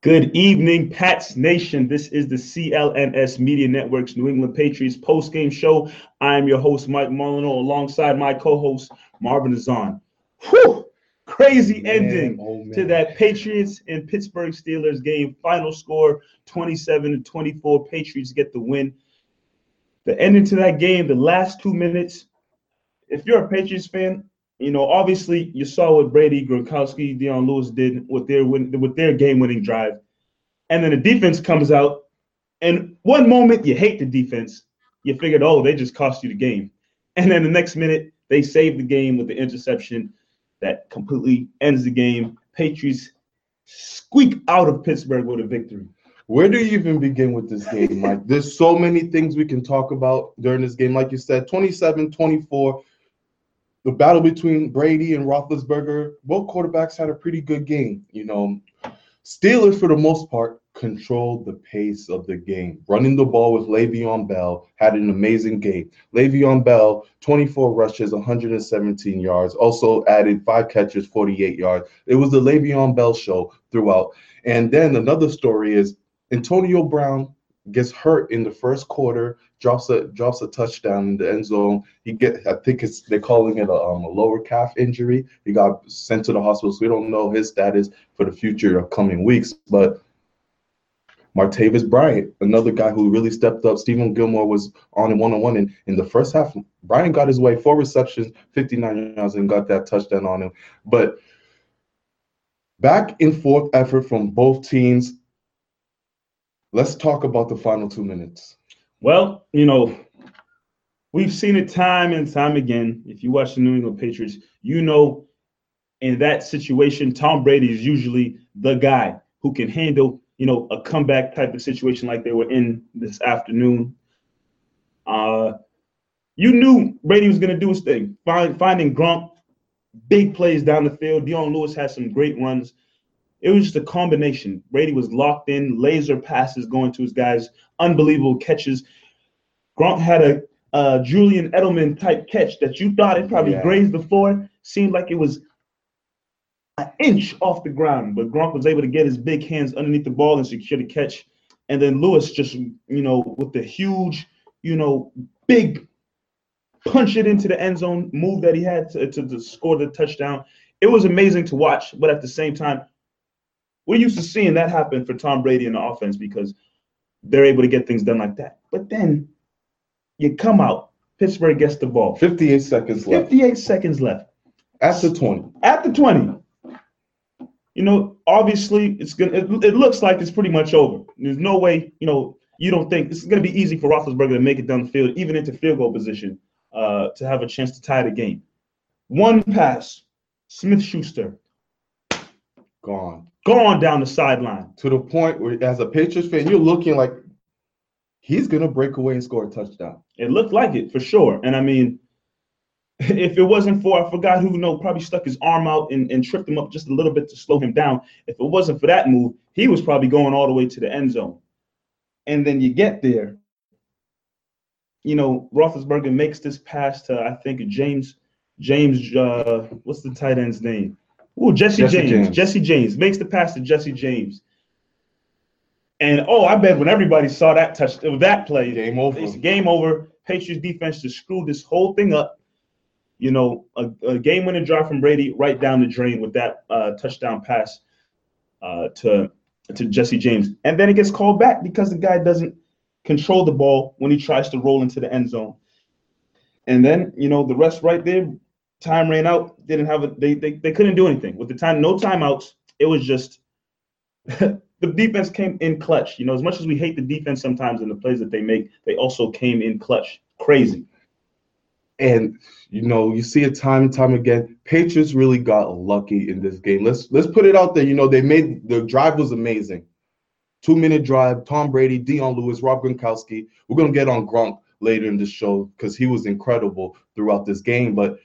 Good evening, Pats Nation. This is the CLNS Media Network's New England Patriots post-game show. I am your host, Mike Molyneaux, alongside my co-host, Marvin Ezhan. Whew! Crazy Man, ending oh, to that Patriots and Pittsburgh Steelers game. Final score 27 to 24. Patriots get the win. The ending to that game, the last two minutes. If you're a Patriots fan, you know, obviously you saw what Brady, Gronkowski, Dion Lewis did with their win, with their game-winning drive, and then the defense comes out, and one moment you hate the defense, you figured, oh, they just cost you the game, and then the next minute they save the game with the interception that completely ends the game. Patriots squeak out of Pittsburgh with a victory. Where do you even begin with this game, Mike? There's so many things we can talk about during this game. Like you said, 27 24. The battle between Brady and Roethlisberger, both quarterbacks had a pretty good game. You know, Steelers, for the most part, controlled the pace of the game. Running the ball with Le'Veon Bell had an amazing game. Le'Veon Bell, 24 rushes, 117 yards, also added five catches, 48 yards. It was the Le'Veon Bell show throughout. And then another story is Antonio Brown gets hurt in the first quarter, drops a drops a touchdown in the end zone. He get I think it's they're calling it a, um, a lower calf injury. He got sent to the hospital, so we don't know his status for the future of coming weeks. But Martavis Bryant, another guy who really stepped up. Stephon Gilmore was on one on one in in the first half. Bryant got his way, four receptions, 59 yards, and got that touchdown on him. But back and forth effort from both teams. Let's talk about the final two minutes. Well, you know, we've seen it time and time again. If you watch the New England Patriots, you know, in that situation, Tom Brady is usually the guy who can handle, you know, a comeback type of situation like they were in this afternoon. Uh, you knew Brady was going to do his thing, find, finding Gronk, big plays down the field. Dion Lewis had some great runs. It was just a combination. Brady was locked in, laser passes going to his guys, unbelievable catches. Gronk had a, a Julian Edelman type catch that you thought it probably Yeah. grazed the floor. Seemed like it was an inch off the ground, but Gronk was able to get his big hands underneath the ball and secure the catch. And then Lewis just, you know, with the huge, you know, big punch it into the end zone move that he had to, to, to score the touchdown. It was amazing to watch, but at the same time, we're used to seeing that happen for Tom Brady in the offense because they're able to get things done like that. But then you come out, Pittsburgh gets the ball. 58 seconds left 58 seconds left at the 20. at the 20. You know, obviously, it's gonna. It, it looks like it's pretty much over. There's no way, you know, you don't think it's gonna be easy for Roethlisberger to make it down the field, even into field goal position, uh, to have a chance to tie the game. One pass, Smith Schuster Gone. gone down the sideline. To the point where, as a Patriots fan, you're looking like he's going to break away and score a touchdown. It looked like it for sure. And I mean, if it wasn't for I forgot who know probably stuck his arm out and, and tripped him up just a little bit to slow him down. If it wasn't for that move, he was probably going all the way to the end zone. And then you get there. You know, Roethlisberger makes this pass to I think James James uh what's the tight end's name? Ooh, Jesse, Jesse James. James. Jesse James makes the pass to Jesse James. And oh, I bet when everybody saw that touch that play, Game over. it's game over. Patriots defense just screwed this whole thing up. You know, a, a game winning drive from Brady right down the drain with that uh, touchdown pass uh, to to Jesse James, and then it gets called back because the guy doesn't control the ball when he tries to roll into the end zone. And then you know the rest right there. Time ran out. Didn't have a. They they, they couldn't do anything with the time. No timeouts. It was just the defense came in clutch. You know, as much as we hate the defense sometimes and the plays that they make, they also came in clutch. Crazy. And you know, you see it time and time again. Patriots really got lucky in this game. Let's let's put it out there. You know, they made the drive was amazing. Two minute drive. Tom Brady, Dion Lewis, Rob Gronkowski. We're gonna get on Gronk later in the show because he was incredible throughout this game. But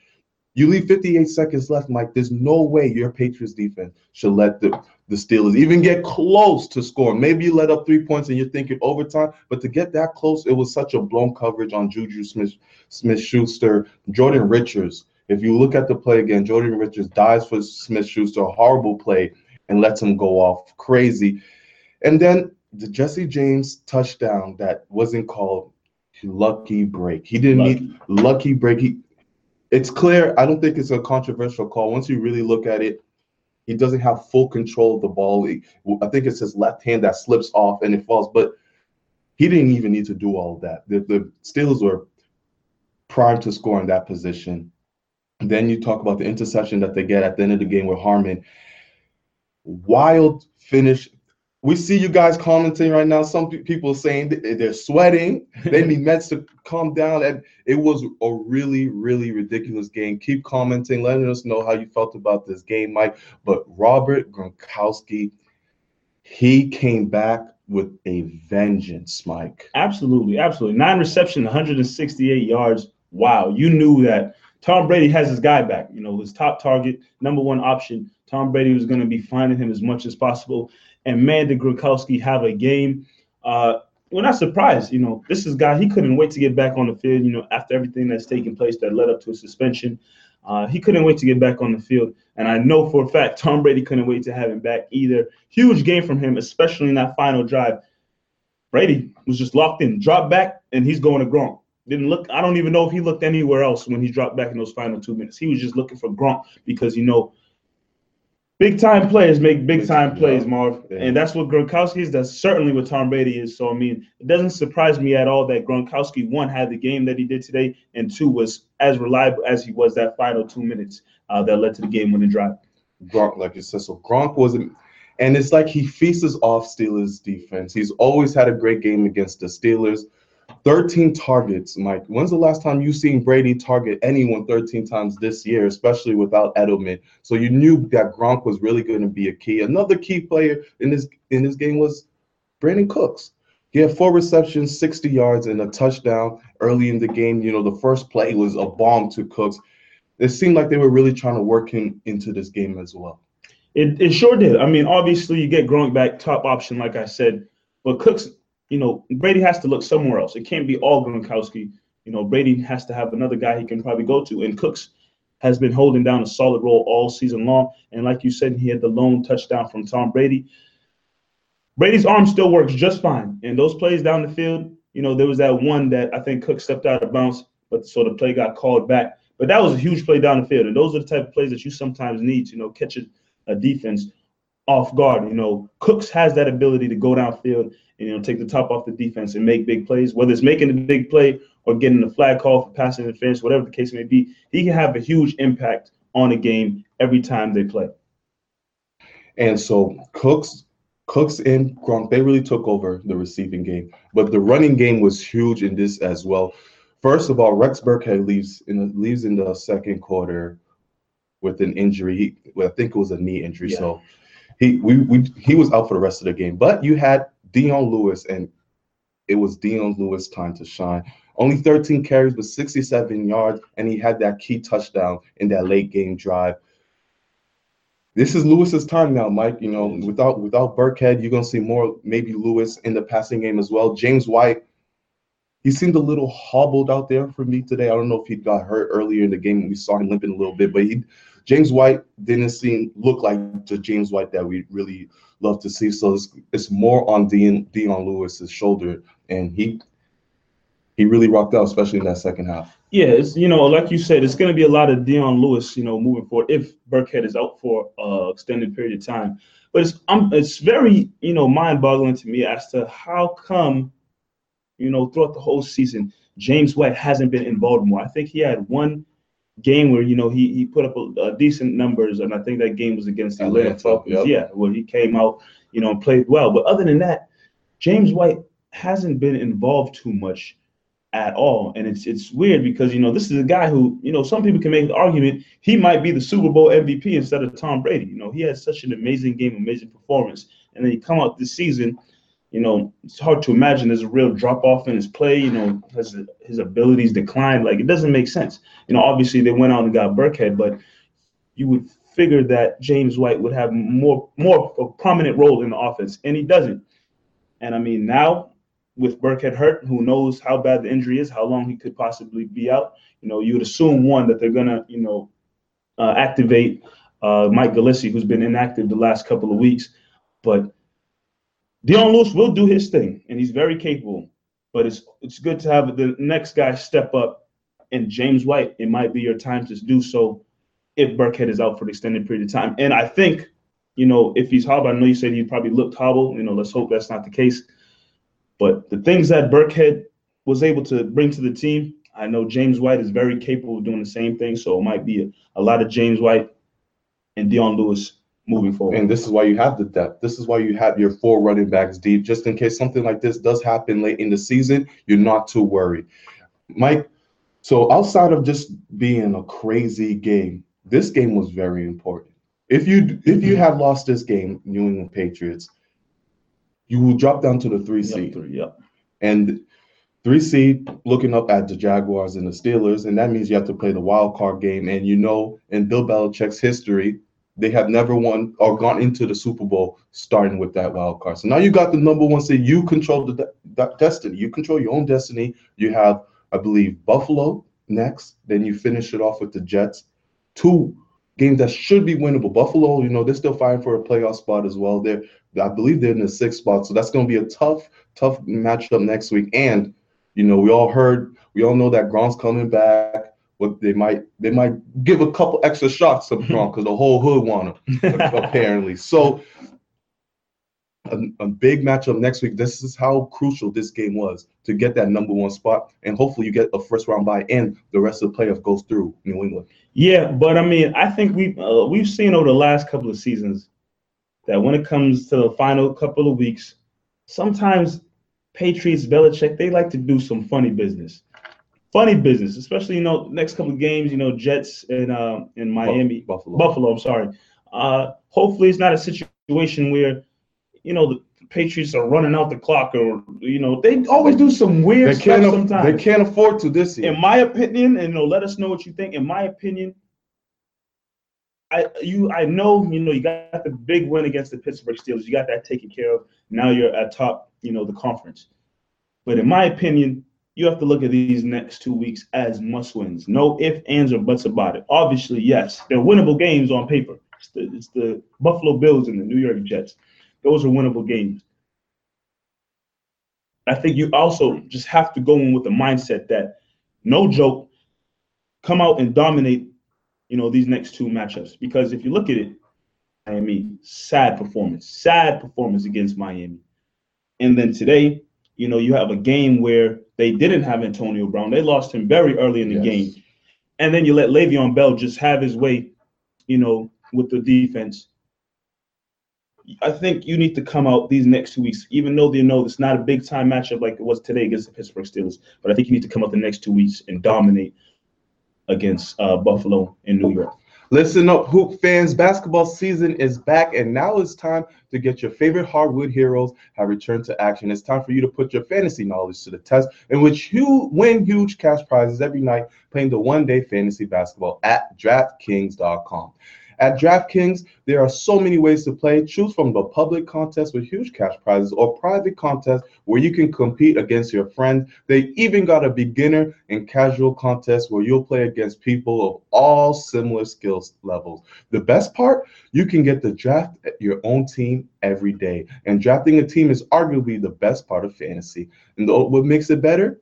you leave 58 seconds left, Mike. There's no way your Patriots defense should let the, the Steelers even get close to score. Maybe you let up three points and you're thinking overtime, but to get that close, it was such a blown coverage on Juju Smith Smith Schuster, Jordan Richards. If you look at the play again, Jordan Richards dies for Smith Schuster, a horrible play, and lets him go off crazy. And then the Jesse James touchdown that wasn't called lucky break. He didn't lucky. need lucky break. He it's clear. I don't think it's a controversial call. Once you really look at it, he doesn't have full control of the ball. I think it's his left hand that slips off and it falls. But he didn't even need to do all of that. The, the Steelers were primed to score in that position. Then you talk about the interception that they get at the end of the game with Harmon. Wild finish we see you guys commenting right now. Some people saying they're sweating. they need meds to calm down. And it was a really, really ridiculous game. Keep commenting, letting us know how you felt about this game, Mike. But Robert Gronkowski, he came back with a vengeance, Mike. Absolutely, absolutely. Nine reception, 168 yards. Wow, you knew that Tom Brady has his guy back. You know, his top target, number one option. Tom Brady was going to be finding him as much as possible and man, did Gronkowski have a game. Uh, we're not surprised. You know, this is guy, he couldn't wait to get back on the field, you know, after everything that's taken place that led up to a suspension. Uh, he couldn't wait to get back on the field. And I know for a fact Tom Brady couldn't wait to have him back either. Huge game from him, especially in that final drive. Brady was just locked in, dropped back, and he's going to Gronk. Didn't look, I don't even know if he looked anywhere else when he dropped back in those final two minutes. He was just looking for Gronk because, you know, Big time players make big time plays, Marv, yeah. and that's what Gronkowski is. That's certainly what Tom Brady is. So I mean, it doesn't surprise me at all that Gronkowski one had the game that he did today, and two was as reliable as he was that final two minutes uh, that led to the game-winning drive. Gronk, like you said, so Gronk wasn't, and it's like he feasts off Steelers defense. He's always had a great game against the Steelers. 13 targets, Mike. When's the last time you seen Brady target anyone 13 times this year, especially without Edelman? So you knew that Gronk was really going to be a key. Another key player in this in this game was Brandin Cooks. He had four receptions, 60 yards, and a touchdown early in the game. You know, the first play was a bomb to Cooks. It seemed like they were really trying to work him into this game as well. It, it sure did. I mean, obviously, you get Gronk back, top option, like I said. But Cooks you know, Brady has to look somewhere else. It can't be all Gronkowski. You know, Brady has to have another guy he can probably go to. And Cooks has been holding down a solid role all season long. And like you said, he had the lone touchdown from Tom Brady. Brady's arm still works just fine. And those plays down the field, you know, there was that one that I think Cook stepped out of bounds, but so the play got called back. But that was a huge play down the field. And those are the type of plays that you sometimes need to, you know, catch a, a defense off guard. You know, Cooks has that ability to go downfield and you know take the top off the defense and make big plays. Whether it's making a big play or getting the flag call for passing interference, whatever the case may be, he can have a huge impact on a game every time they play. And so Cooks, Cooks and Gronk, they really took over the receiving game, but the running game was huge in this as well. First of all, Rex Burkhead leaves in the, leaves in the second quarter with an injury. He, well, I think it was a knee injury, yeah. so he we, we he was out for the rest of the game. But you had Dion Lewis, and it was Dion Lewis' time to shine. Only 13 carries, but 67 yards, and he had that key touchdown in that late game drive. This is Lewis's time now, Mike. You know, without without Burkhead, you're gonna see more maybe Lewis in the passing game as well. James White, he seemed a little hobbled out there for me today. I don't know if he got hurt earlier in the game. We saw him limping a little bit, but he James White didn't seem look like the James White that we really love to see. So it's, it's more on Dion, Dion Lewis's shoulder, and he he really rocked out, especially in that second half. Yeah, it's you know, like you said, it's going to be a lot of Dion Lewis, you know, moving forward if Burkhead is out for an uh, extended period of time. But it's um, it's very you know mind-boggling to me as to how come, you know, throughout the whole season, James White hasn't been involved more. I think he had one game where you know he he put up a, a decent numbers, and I think that game was against the Atlanta Falcons. Yep. Yeah, where he came out, you know, and played well. But other than that, James White hasn't been involved too much at all. And it's it's weird because you know this is a guy who you know some people can make the argument he might be the Super Bowl MVP instead of Tom Brady. You know he has such an amazing game, amazing performance, and then he come out this season. You know it's hard to imagine there's a real drop off in his play. You know his his abilities declined. Like it doesn't make sense. You know obviously they went out and got Burkhead, but you would figure that James White would have more more a prominent role in the offense, and he doesn't. And I mean now with Burkhead hurt, who knows how bad the injury is, how long he could possibly be out. You know, you would assume one that they're gonna, you know, uh, activate uh, Mike Gillislee, who's been inactive the last couple of weeks. But Dion Lewis will do his thing, and he's very capable. But it's it's good to have the next guy step up, and James White. It might be your time to do so if Burkhead is out for an extended period of time. And I think, you know, if he's hobbled, I know you said he probably looked hobbled. You know, let's hope that's not the case. But the things that Burkhead was able to bring to the team, I know James White is very capable of doing the same thing. So it might be a, a lot of James White and Dion Lewis moving forward. And this is why you have the depth. This is why you have your four running backs deep, just in case something like this does happen late in the season. You're not too worried, Mike. So outside of just being a crazy game, this game was very important. If you if you had lost this game, New England Patriots, you will drop down to the three seed. Three, yep. And three seed looking up at the Jaguars and the Steelers, and that means you have to play the wild card game. And you know, in Bill Belichick's history, they have never won or gone into the Super Bowl starting with that wild card. So now you got the number one seed. You control the, the destiny. You control your own destiny. You have, I believe, Buffalo next. Then you finish it off with the Jets. Two games that should be winnable. Buffalo, you know, they're still fighting for a playoff spot as well. They're I believe they're in the sixth spot. So that's going to be a tough, tough matchup next week. And you know, we all heard, we all know that Gronk's coming back. But they might, they might give a couple extra shots to Gronk because the whole hood want him apparently. So a, a, big matchup next week. This is how crucial this game was to get that number one spot, and hopefully you get a first round bye, and the rest of the playoff goes through New England. Yeah, but I mean, I think we've uh, we've seen over the last couple of seasons that when it comes to the final couple of weeks, sometimes Patriots, Belichick, they like to do some funny business. Funny business, especially you know next couple of games, you know Jets and uh, in Miami, Buffalo. Buffalo. I'm sorry. Uh, hopefully, it's not a situation where you know the Patriots are running out the clock, or you know they always do some weird they stuff sometimes. They can't afford to this year. In my opinion, and you know, let us know what you think. In my opinion, I you I know you know you got the big win against the Pittsburgh Steelers. You got that taken care of. Now you're at top, you know, the conference. But in my opinion, you have to look at these next two weeks as must wins. No ifs, ands, or buts about it. Obviously, yes, they're winnable games on paper. It's the, it's the Buffalo Bills and the New York Jets. Those are winnable games. I think you also just have to go in with the mindset that no joke, come out and dominate you know, these next two matchups. Because if you look at it, Miami, sad performance, sad performance against Miami. And then today, you know, you have a game where they didn't have Antonio Brown. They lost him very early in the yes. game. And then you let Le'Veon Bell just have his way, you know, with the defense. I think you need to come out these next two weeks, even though they know it's not a big time matchup like it was today against the Pittsburgh Steelers. But I think you need to come out the next two weeks and dominate against uh, Buffalo in New York. Listen up, Hoop fans. Basketball season is back, and now it's time to get your favorite hardwood heroes have returned to action. It's time for you to put your fantasy knowledge to the test, in which you win huge cash prizes every night playing the one day fantasy basketball at DraftKings.com. At DraftKings, there are so many ways to play. Choose from the public contest with huge cash prizes or private contests where you can compete against your friends. They even got a beginner and casual contest where you'll play against people of all similar skills levels. The best part, you can get to draft your own team every day. And drafting a team is arguably the best part of fantasy. And what makes it better?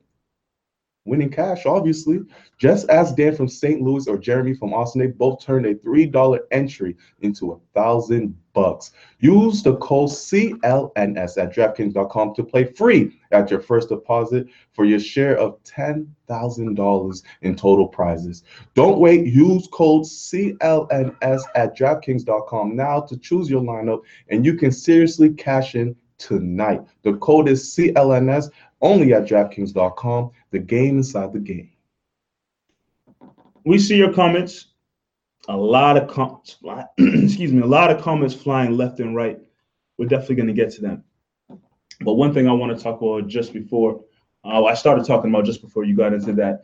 Winning cash, obviously. Just as Dan from St. Louis or Jeremy from Austin. They both turned a $3 entry into a thousand bucks. Use the code CLNS at DraftKings.com to play free at your first deposit for your share of $10,000 in total prizes. Don't wait. Use code CLNS at DraftKings.com now to choose your lineup, and you can seriously cash in tonight. The code is CLNS only at DraftKings.com. The game inside the game. We see your comments. A lot of comments, excuse me, a lot of comments flying left and right. We're definitely going to get to them. But one thing I want to talk about just before uh, I started talking about just before you got into that,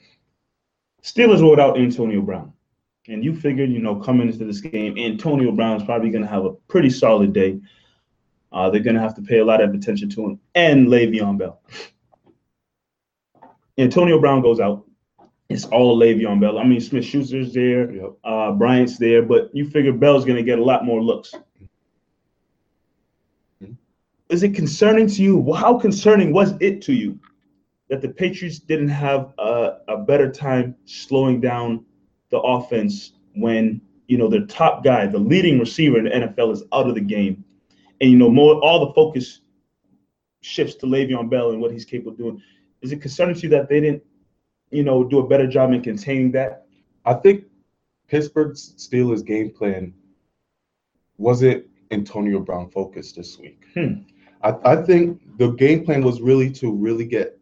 Steelers rolled out Antonio Brown, and you figured, you know, coming into this game, Antonio Brown's probably going to have a pretty solid day. Uh, they're going to have to pay a lot of attention to him and Le'Veon Bell. Antonio Brown goes out. It's all Le'Veon Bell. I mean, Smith Schuster's there, Yep. uh, Bryant's there, but you figure Bell's going to get a lot more looks. Mhm. Is it concerning to you? Well, how concerning was it to you that the Patriots didn't have a, a better time slowing down the offense when you know their top guy, the leading receiver in the NFL, is out of the game, and you know more all the focus shifts to Le'Veon Bell and what he's capable of doing. Is it concerning to you that they didn't, you know, do a better job in containing that? I think Pittsburgh's Steelers game plan wasn't Antonio Brown focused this week. Hmm. I, I think the game plan was really to really get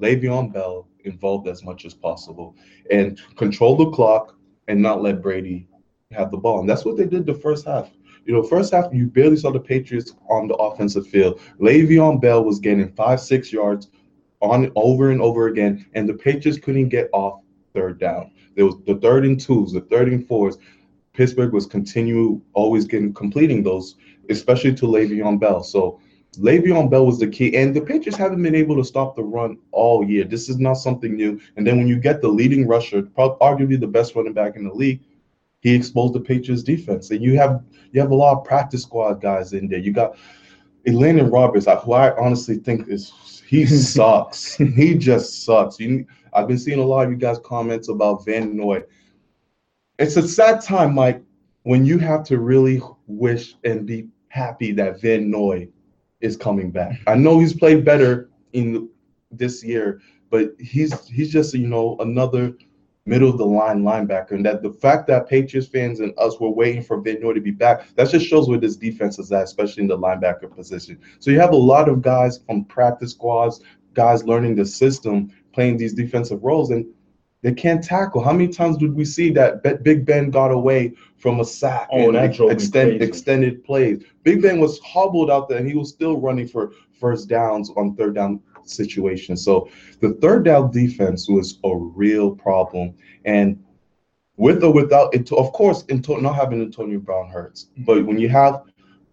Le'Veon Bell involved as much as possible and control the clock and not let Brady have the ball. And that's what they did the first half. You know, first half you barely saw the Patriots on the offensive field. Le'Veon Bell was getting five, six yards on over and over again, and the Patriots couldn't get off third down. There was the third and twos, the third and fours. Pittsburgh was continue always getting completing those, especially to Le'Veon Bell. So Le'Veon Bell was the key, and the Patriots haven't been able to stop the run all year. This is not something new. And then when you get the leading rusher, arguably the best running back in the league, he exposed the Patriots defense. And you have you have a lot of practice squad guys in there. You got Elandon Roberts, who I honestly think is he sucks. he just sucks. You, I've been seeing a lot of you guys comments about Van Noy. It's a sad time, Mike, when you have to really wish and be happy that Van Noy is coming back. I know he's played better in this year, but he's he's just you know another middle of the line linebacker, and that the fact that Patriots fans and us were waiting for Van Noy to be back, that just shows where this defense is at, especially in the linebacker position. So you have a lot of guys from practice squads, guys learning the system, playing these defensive roles, and they can't tackle. How many times did we see that Big Ben got away from a sack Oh, and that ex- extend, extended plays? Big Ben was hobbled out there, and he was still running for first downs on third down situations. So the third down defense was a real problem, and with or without it, of course, not having Antonio Brown hurts, mm-hmm. but when you have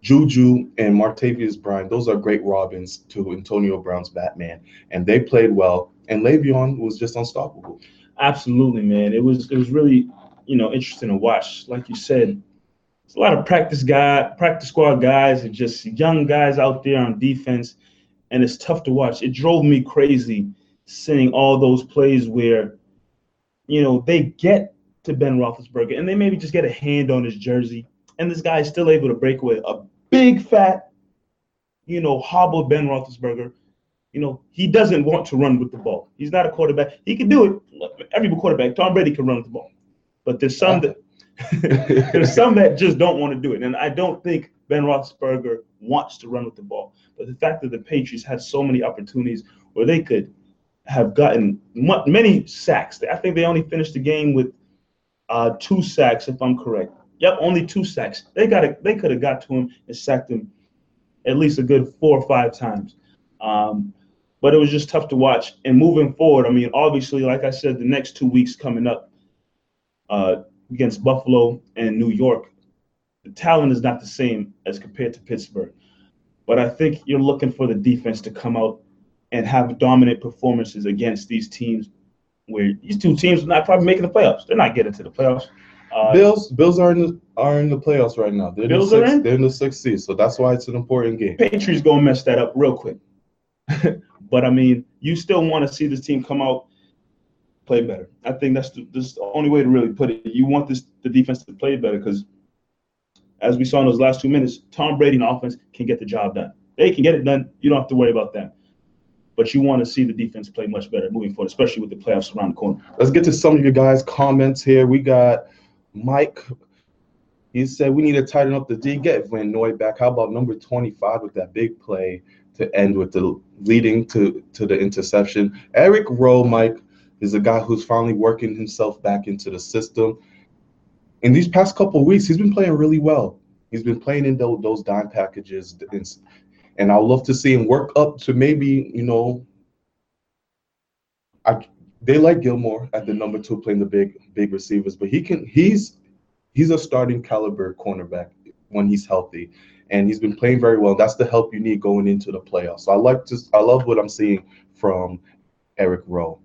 Juju and Martavis Bryant, those are great Robins to Antonio Brown's Batman, and they played well. And Le'Veon was just unstoppable. Absolutely, man. It was it was really you know interesting to watch. Like you said, it's a lot of practice guy, practice squad guys, and just young guys out there on defense, and it's tough to watch. It drove me crazy seeing all those plays where, you know, they get to Ben Roethlisberger and they maybe just get a hand on his jersey, and this guy is still able to break away a big fat, you know, hobbled Ben Roethlisberger. You know, he doesn't want to run with the ball. He's not a quarterback. He can do it. Every quarterback, Tom Brady can run with the ball. But there's some that there's some that just don't want to do it. And I don't think Ben Roethlisberger wants to run with the ball. But the fact that the Patriots had so many opportunities where they could have gotten many sacks. I think they only finished the game with uh, two sacks, if I'm correct. Yep, only two sacks. They got it. They could have got to him and sacked him at least a good four or five times. Um, but it was just tough to watch. And moving forward, I mean, obviously, like I said, the next two weeks coming up uh, against Buffalo and New York, the talent is not the same as compared to Pittsburgh. But I think you're looking for the defense to come out and have dominant performances against these teams, where these two teams are not probably making the playoffs. They're not getting to the playoffs. Uh, Bills, Bills are in the are in the playoffs right now. They're Bills the are in? They're in the sixth seed, so that's why it's an important game. Patriots gonna mess that up real quick. but I mean, you still want to see this team come out play better. I think that's the, that's the only way to really put it. You want this the defense to play better because, as we saw in those last two minutes, Tom Brady and offense can get the job done. They can get it done. You don't have to worry about that. But you want to see the defense play much better moving forward, especially with the playoffs around the corner. Let's get to some of your guys' comments here. We got Mike. He said we need to tighten up the D. Get Van Noy back. How about number 25 with that big play to end with the leading to to the interception? Eric Rowe, Mike, is a guy who's finally working himself back into the system. In these past couple weeks, he's been playing really well. He's been playing in those, those dime packages, and I'd love to see him work up to maybe you know. I they like Gilmore at the number two playing the big big receivers, but he can he's he's a starting caliber cornerback when he's healthy, and he's been playing very well. That's the help you need going into the playoffs. So I like to I love what I'm seeing from Eric Rowe.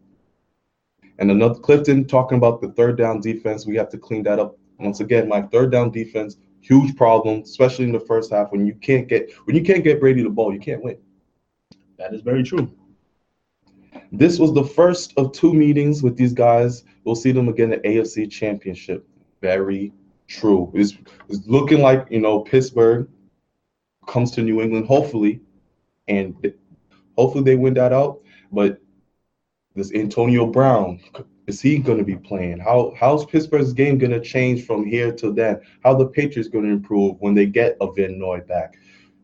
And another Clifton talking about the third down defense. We have to clean that up. Once again, my third down defense, huge problem, especially in the first half when you can't get when you can't get Brady the ball, you can't win. That is very true. This was the first of two meetings with these guys. We'll see them again at AFC Championship. Very true. It's, it's looking like you know Pittsburgh comes to New England, hopefully, and hopefully they win that out. But this Antonio Brown, is he going to be playing? How how's Pittsburgh's game going to change from here to then? How the Patriots going to improve when they get a Van Noy back?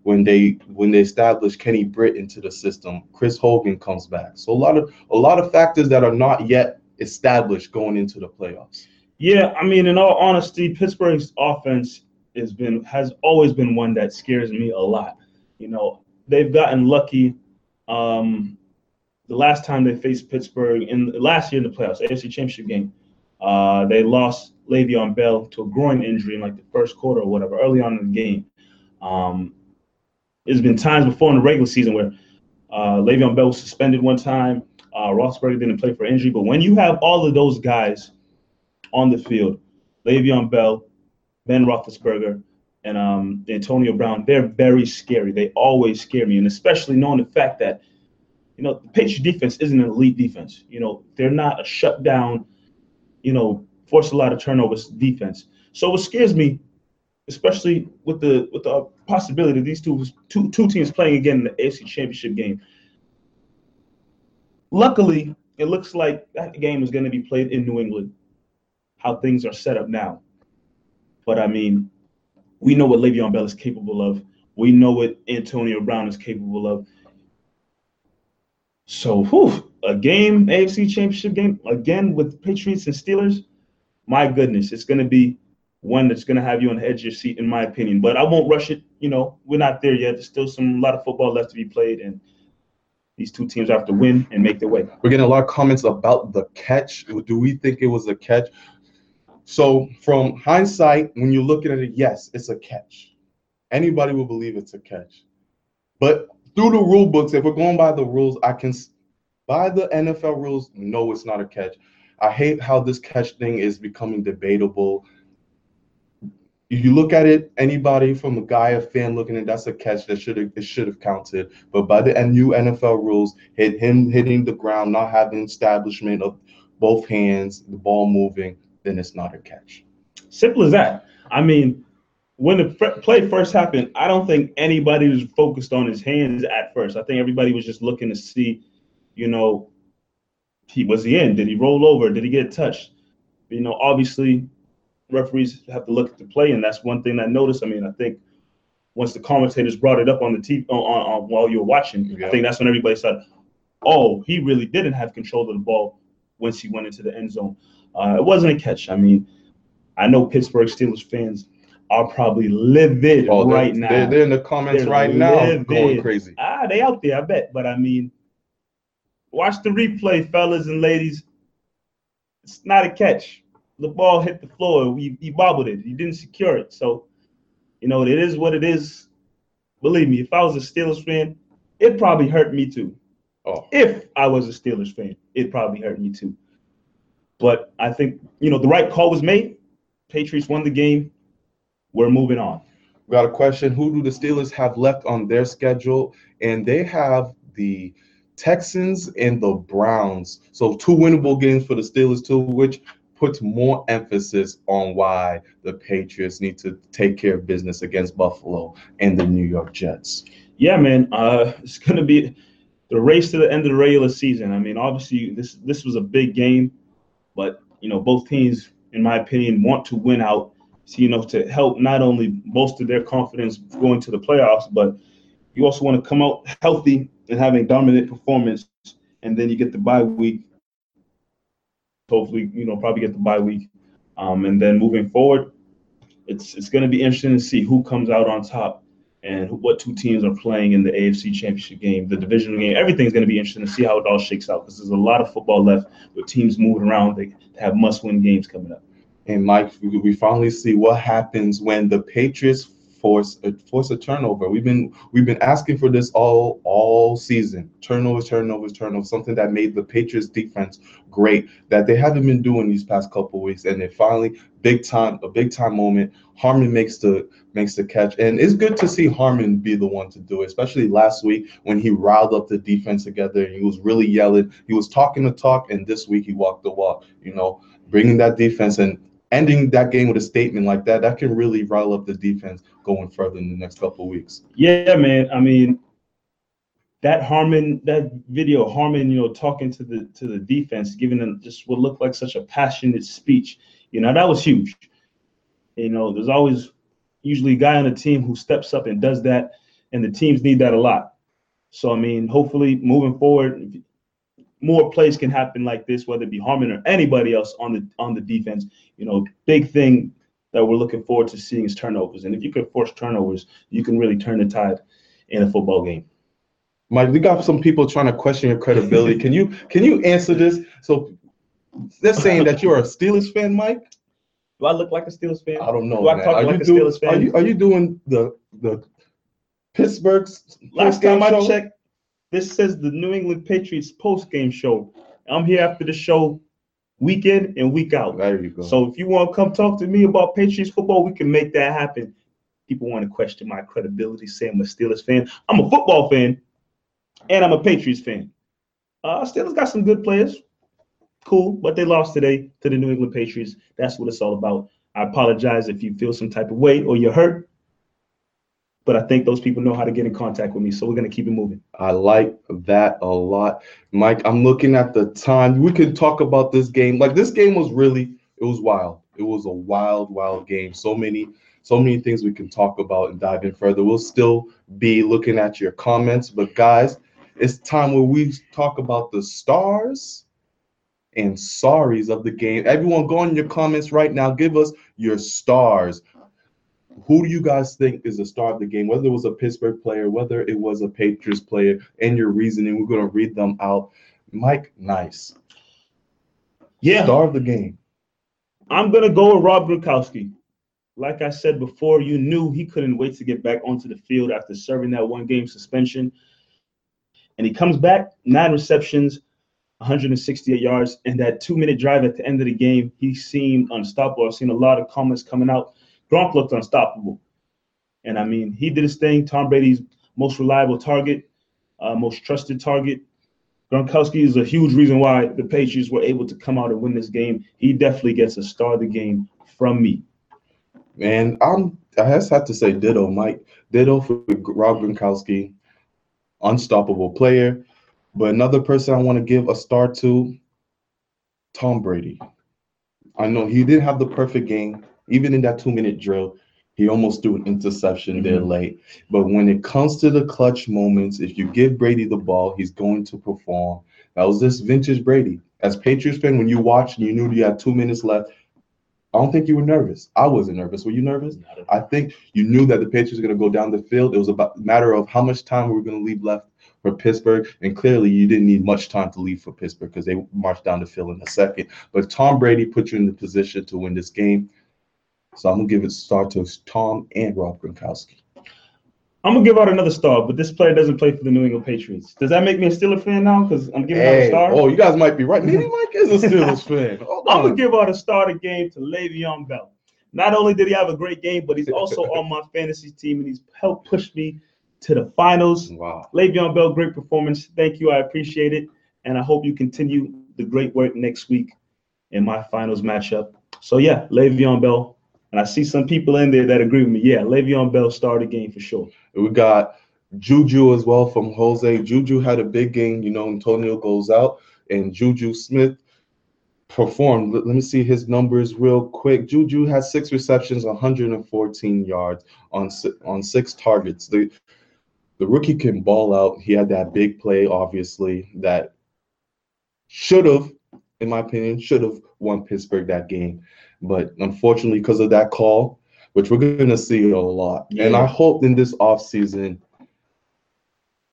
When they when they establish Kenny Britt into the system, Chris Hogan comes back. So a lot of a lot of factors that are not yet established going into the playoffs. Yeah, I mean, in all honesty, Pittsburgh's offense has been has always been one that scares me a lot. You know, they've gotten lucky. Um, the last time they faced Pittsburgh in last year in the playoffs, AFC Championship game, uh, they lost Le'Veon Bell to a groin injury in like the first quarter or whatever, early on in the game. Um, there's been times before in the regular season where uh, Le'Veon Bell was suspended one time. Uh, Roethlisberger didn't play for injury, but when you have all of those guys on the field, Le'Veon Bell, Ben Roethlisberger, and um, Antonio Brown, they're very scary. They always scare me, and especially knowing the fact that – you know, the Patriots defense isn't an elite defense. You know, they're not a shutdown, you know, force a lot of turnovers defense. So what scares me, especially with the with the possibility of these two two two teams playing again in the AFC Championship game. Luckily, it looks like that game is going to be played in New England. How things are set up now. But I mean, we know what Le'Veon Bell is capable of. We know what Antonio Brown is capable of. So, whew, a game, AFC Championship game, again with Patriots and Steelers. My goodness, it's going to be one that's going to have you on the edge of your seat, in my opinion. But I won't rush it. You know, we're not there yet. There's still some a lot of football left to be played, and these two teams have to win and make their way. We're getting a lot of comments about the catch. Do we think it was a catch? So, from hindsight, when you're looking at it, yes, it's a catch. Anybody will believe it's a catch. But through the rule books, if we're going by the rules, I can by the NFL rules, no, it's not a catch. I hate how this catch thing is becoming debatable. If you look at it, anybody from a guy, a fan looking at that's a catch that should have it should have counted. But by the new NFL rules, hit him hitting the ground, not having establishment of both hands, the ball moving, then it's not a catch. Simple as that. I mean, when the f- play first happened, I don't think anybody was focused on his hands at first. I think everybody was just looking to see, you know, he was he in? Did he roll over? Did he get touched? You know, obviously, referees have to look at the play, and that's one thing I noticed. I mean, I think once the commentators brought it up on the TV on, on, on while you were watching, yeah. I think that's when everybody said, "Oh, he really didn't have control of the ball once he went into the end zone." Uh, it wasn't a catch. I mean, I know Pittsburgh Steelers fans are probably livid oh, right now. They're, they're, in the comments they're right livid. now going crazy. Ah, they out there, I bet. But I mean, watch the replay, fellas and ladies. It's not a catch. The ball hit the floor. He, he bobbled it. He didn't secure it. So, you know, it is what it is. Believe me, if I was a Steelers fan, it probably hurt me too. Oh. If I was a Steelers fan, it probably hurt me too. But I think, you know, the right call was made. Patriots won the game we're moving on. We got a question. Who do the Steelers have left on their schedule? And they have the Texans and the Browns. So two winnable games for the Steelers too, which puts more emphasis on why the Patriots need to take care of business against Buffalo and the New York Jets. Yeah, man. Uh, it's gonna be the race to the end of the regular season. I mean, obviously this this was a big game, but you know both teams, in my opinion, want to win out. So, you know, to help not only bolster their confidence going to the playoffs, but you also want to come out healthy and having dominant performance, and then you get the bye week. Hopefully, you know, probably get the bye week, um, and then moving forward, it's it's going to be interesting to see who comes out on top and what two teams are playing in the AFC Championship game, the divisional game. Everything's going to be interesting to see how it all shakes out because there's a lot of football left with teams moving around. They have must-win games coming up. And Mike, we finally see what happens when the Patriots force a, force a turnover. We've been we've been asking for this all all season. Turnovers, turnovers, turnovers. Something that made the Patriots defense great that they haven't been doing these past couple weeks. And then finally, big time, a big time moment. Harmon makes the makes the catch, and it's good to see Harmon be the one to do it. Especially last week when he riled up the defense together and he was really yelling. He was talking the talk, and this week he walked the walk. You know, bringing that defense and ending that game with a statement like that, that can really rile up the defense going further in the next couple of weeks. Yeah, man. I mean, that Harmon, that video, Harmon, you know, talking to the to the defense, giving them just what looked like such a passionate speech. You know, that was huge. You know, there's always usually a guy on the team who steps up and does that, and the teams need that a lot. So I mean, hopefully, moving forward, more plays can happen like this, whether it be Harmon or anybody else on the on the defense. You know, big thing that we're looking forward to seeing is turnovers. And if you can force turnovers, you can really turn the tide in a football game. Mike, we got some people trying to question your credibility. can you can you answer this? So they're saying that you're a Steelers fan, Mike. Do I look like a Steelers fan? I don't know. Do I man. talk are like you a Steelers fan? Are you are you doing the the Pittsburgh's Last time I show? checked, this says the New England Patriots post game show. I'm here after the show, week in and week out. There you go. So if you want to come talk to me about Patriots football, we can make that happen. People want to question my credibility, saying I'm a Steelers fan. I'm a football fan, and I'm a Patriots fan. Uh, Steelers got some good players, cool, but they lost today to the New England Patriots. That's what it's all about. I apologize if you feel some type of way or you're hurt, but I think those people know how to get in contact with me, so we're gonna keep it moving. I like that a lot. Mike, I'm looking at the time. We could talk about this game. Like this game was really, it was wild. It was a wild, wild game. So many, so many things we can talk about and dive in further. We'll still be looking at your comments, but guys, it's time where we talk about the stars and sorries of the game. Everyone, go in your comments right now. Give us your stars. Who do you guys think is the star of the game? Whether it was a Pittsburgh player, whether it was a Patriots player, and your reasoning. We're going to read them out. Mike Nice, Yeah, star of the game. I'm gonna go with Rob Gronkowski. Like I said before, you knew he couldn't wait to get back onto the field after serving that one game suspension. And he comes back, nine receptions, 168 yards, and that two minute drive at the end of the game, he seemed unstoppable. I've seen a lot of comments coming out. Gronk looked unstoppable. And I mean, he did his thing. Tom Brady's most reliable target, uh, most trusted target. Gronkowski is a huge reason why the Patriots were able to come out and win this game. He definitely gets a star of the game from me. Man, I'm I just have to say ditto, Mike. Ditto for Rob Gronkowski, unstoppable player. But another person I want to give a star to, Tom Brady. I know he didn't have the perfect game, even in that two-minute drill. He almost threw an interception there Mhm. late. But when it comes to the clutch moments, if you give Brady the ball, he's going to perform. That was this vintage Brady. As Patriots fan, when you watched and you knew you had two minutes left, I don't think you were nervous. I wasn't nervous. Were you nervous? I think you knew that the Patriots were going to go down the field. It was about a matter of how much time we were going to leave left for Pittsburgh. And clearly, you didn't need much time to leave for Pittsburgh because they marched down the field in a second. But Tom Brady put you in the position to win this game. So I'm going to give it a star to Tom and Rob Gronkowski. I'm gonna give out another star, but this player doesn't play for the New England Patriots. Does that make me a Steeler fan now? Because I'm giving out a star. oh, you guys might be right. Maybe Mike is a Steelers fan. Hold I'm gonna give out a star of game to Le'Veon Bell. Not only did he have a great game, but he's also on my fantasy team and he's helped push me to the finals. Wow. Le'Veon Bell, great performance. Thank you. I appreciate it. And I hope you continue the great work next week in my finals matchup. So yeah, Le'Veon Bell. And I see some people in there that agree with me. Yeah, Le'Veon Bell started game for sure. We got Juju as well from Jose. Juju had a big game. You know, Antonio goes out, and Juju Smith performed. Let, let me see his numbers real quick. Juju had six receptions, 114 yards on on six targets. The the rookie can ball out. He had that big play, obviously, that should have, in my opinion, should have won Pittsburgh that game. But unfortunately, because of that call, which we're going to see a lot. And I Yeah. hope in this offseason,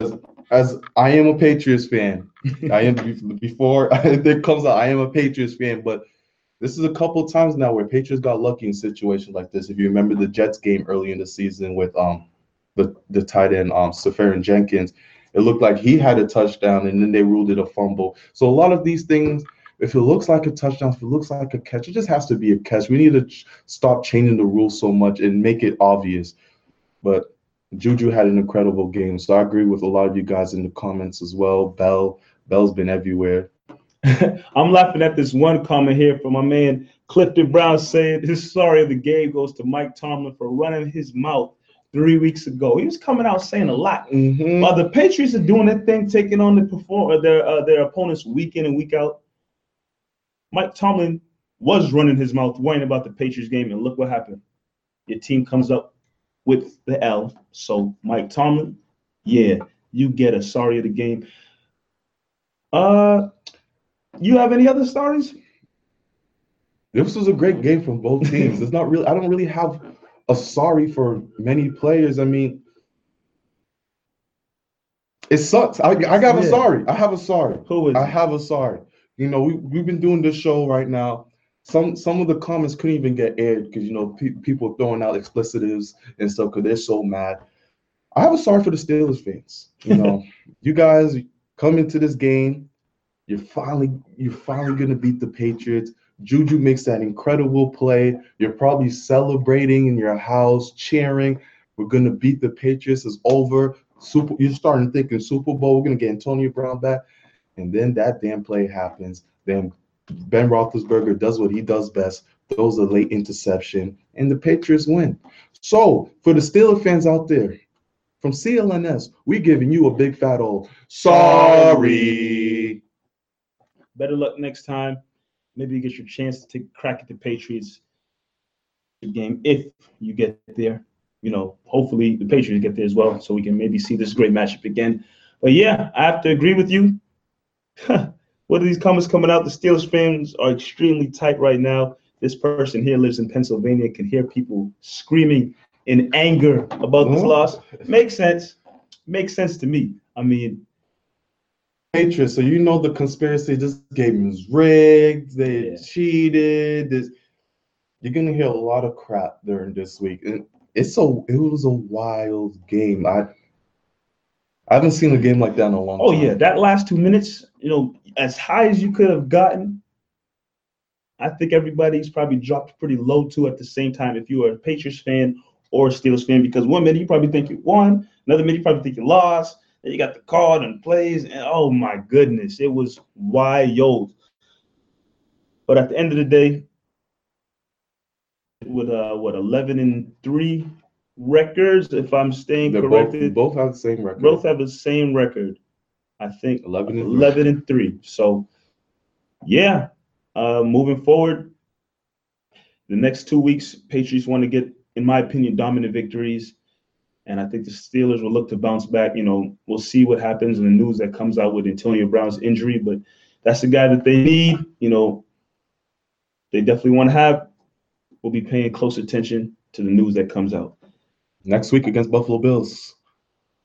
as, as I am a Patriots fan, I am before there comes out, I am a Patriots fan, but this is a couple times now where Patriots got lucky in situations like this. If you remember the Jets game early in the season with um the the tight end um Seferian-Jenkins, it looked like he had a touchdown and then they ruled it a fumble. So a lot of these things, if it looks like a touchdown, if it looks like a catch, it just has to be a catch. We need to ch- stop changing the rules so much and make it obvious. But Juju had an incredible game, so I agree with a lot of you guys in the comments as well. Bell, Bell's been everywhere. I'm laughing at this one comment here from my man Clifton Brown saying his sorry of the game goes to Mike Tomlin for running his mouth three weeks ago. He was coming out saying a lot. Mhm. While the Patriots are doing their thing, taking on the perform uh, their uh, their opponents week in and week out, Mike Tomlin was running his mouth, worrying about the Patriots game, and look what happened. Your team comes up with the L. So Mike Tomlin, yeah, you get a sorry of the game. Uh, you have any other stories? This was a great game from both teams. It's not really. I don't really have a sorry for many players. I mean, it sucks. I, I got a sorry. I have a sorry. Who is? I have a sorry. You know, we we've been doing this show right now. Some some of the comments couldn't even get aired because you know pe- people throwing out explicitives and stuff because they're so mad. I have a sorry for the Steelers fans. You know, you guys come into this game, you're finally you're finally gonna beat the Patriots. Juju makes that incredible play. You're probably celebrating in your house, cheering. We're gonna beat the Patriots. It's over. Super. You're starting thinking Super Bowl. We're gonna get Antonio Brown back, and then that damn play happens. Then Ben Roethlisberger does what he does best, throws a late interception, and the Patriots win. So for the Steelers fans out there, from CLNS, we giving you a big fat old sorry. Better luck next time. Maybe you get your chance to crack at the Patriots game if you get there. You know, hopefully the Patriots get there as well, so we can maybe see this great matchup again. But yeah, I have to agree with you. what are these comments coming out? The Steelers fans are extremely tight right now. This person here lives in Pennsylvania, can hear people screaming in anger about this loss. Makes sense. Makes sense to me. I mean, Patriots. So you know the conspiracy. This game is rigged. They Yeah. cheated. This. You're gonna hear a lot of crap during this week, and it's so it was a wild game. I I haven't seen a game like that in a long Oh time. yeah, that last two minutes, you know, as high as you could have gotten, I think everybody's probably dropped pretty low too at the same time. If you are a Patriots fan or a Steelers fan, because one minute you probably think you won, another minute you probably think you lost. Then you got the call and plays, and oh my goodness, it was wild. But at the end of the day, with uh what eleven and three records, if I'm staying They're both, corrected, both have the same record. both have the same record. I think 11 and 11 and 3. So yeah, uh moving forward, the next two weeks, Patriots want to get, in my opinion, dominant victories. And I think the Steelers will look to bounce back. You know, we'll see what happens in the news that comes out with Antonio Brown's injury, but that's the guy that they need. You know, they definitely want to have. We'll be paying close attention to the news that comes out. Next week against Buffalo Bills,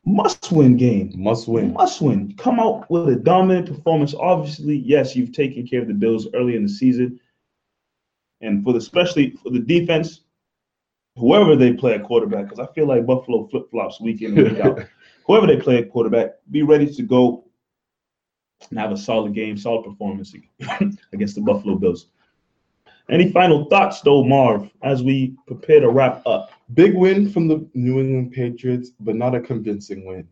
Must win game. must win. Must win. Come out with a dominant performance. Obviously, yes, you've taken care of the Bills early in the season. And for the especially for the defense, whoever they play at quarterback, because I feel like Buffalo flip flops week in and week out. Whoever they play at quarterback, be ready to go and have a solid game, solid performance against the Buffalo Bills. Any final thoughts, though, Marv, as we prepare to wrap up? Big win from the New England Patriots, but not a convincing win.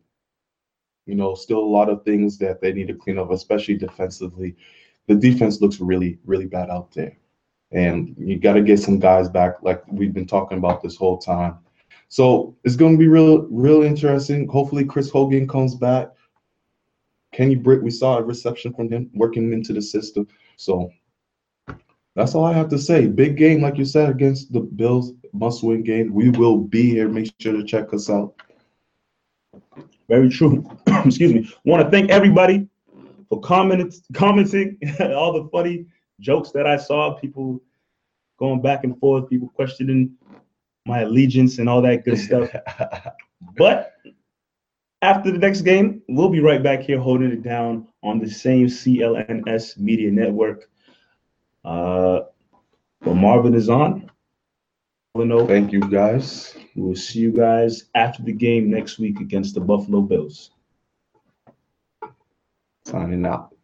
You know, still a lot of things that they need to clean up, especially defensively. The defense looks really, really bad out there. And you got to get some guys back, like we've been talking about this whole time. So it's going to be real, real interesting. Hopefully, Chris Hogan comes back. Kenny Britt, we saw a reception from him working into the system. So that's all I have to say. Big game, like you said, against the Bills, must win game. We will be here. Make sure to check us out. Very true. Excuse me. Want to thank everybody for comment, commenting all the funny jokes that I saw. People going back and forth, people questioning my allegiance and all that good stuff. but after the next game, we'll be right back here holding it down on the same CLNS Media Network. Uh, when Marvin is on, Thank you, guys. We'll see you guys after the game next week against the Buffalo Bills. Signing out.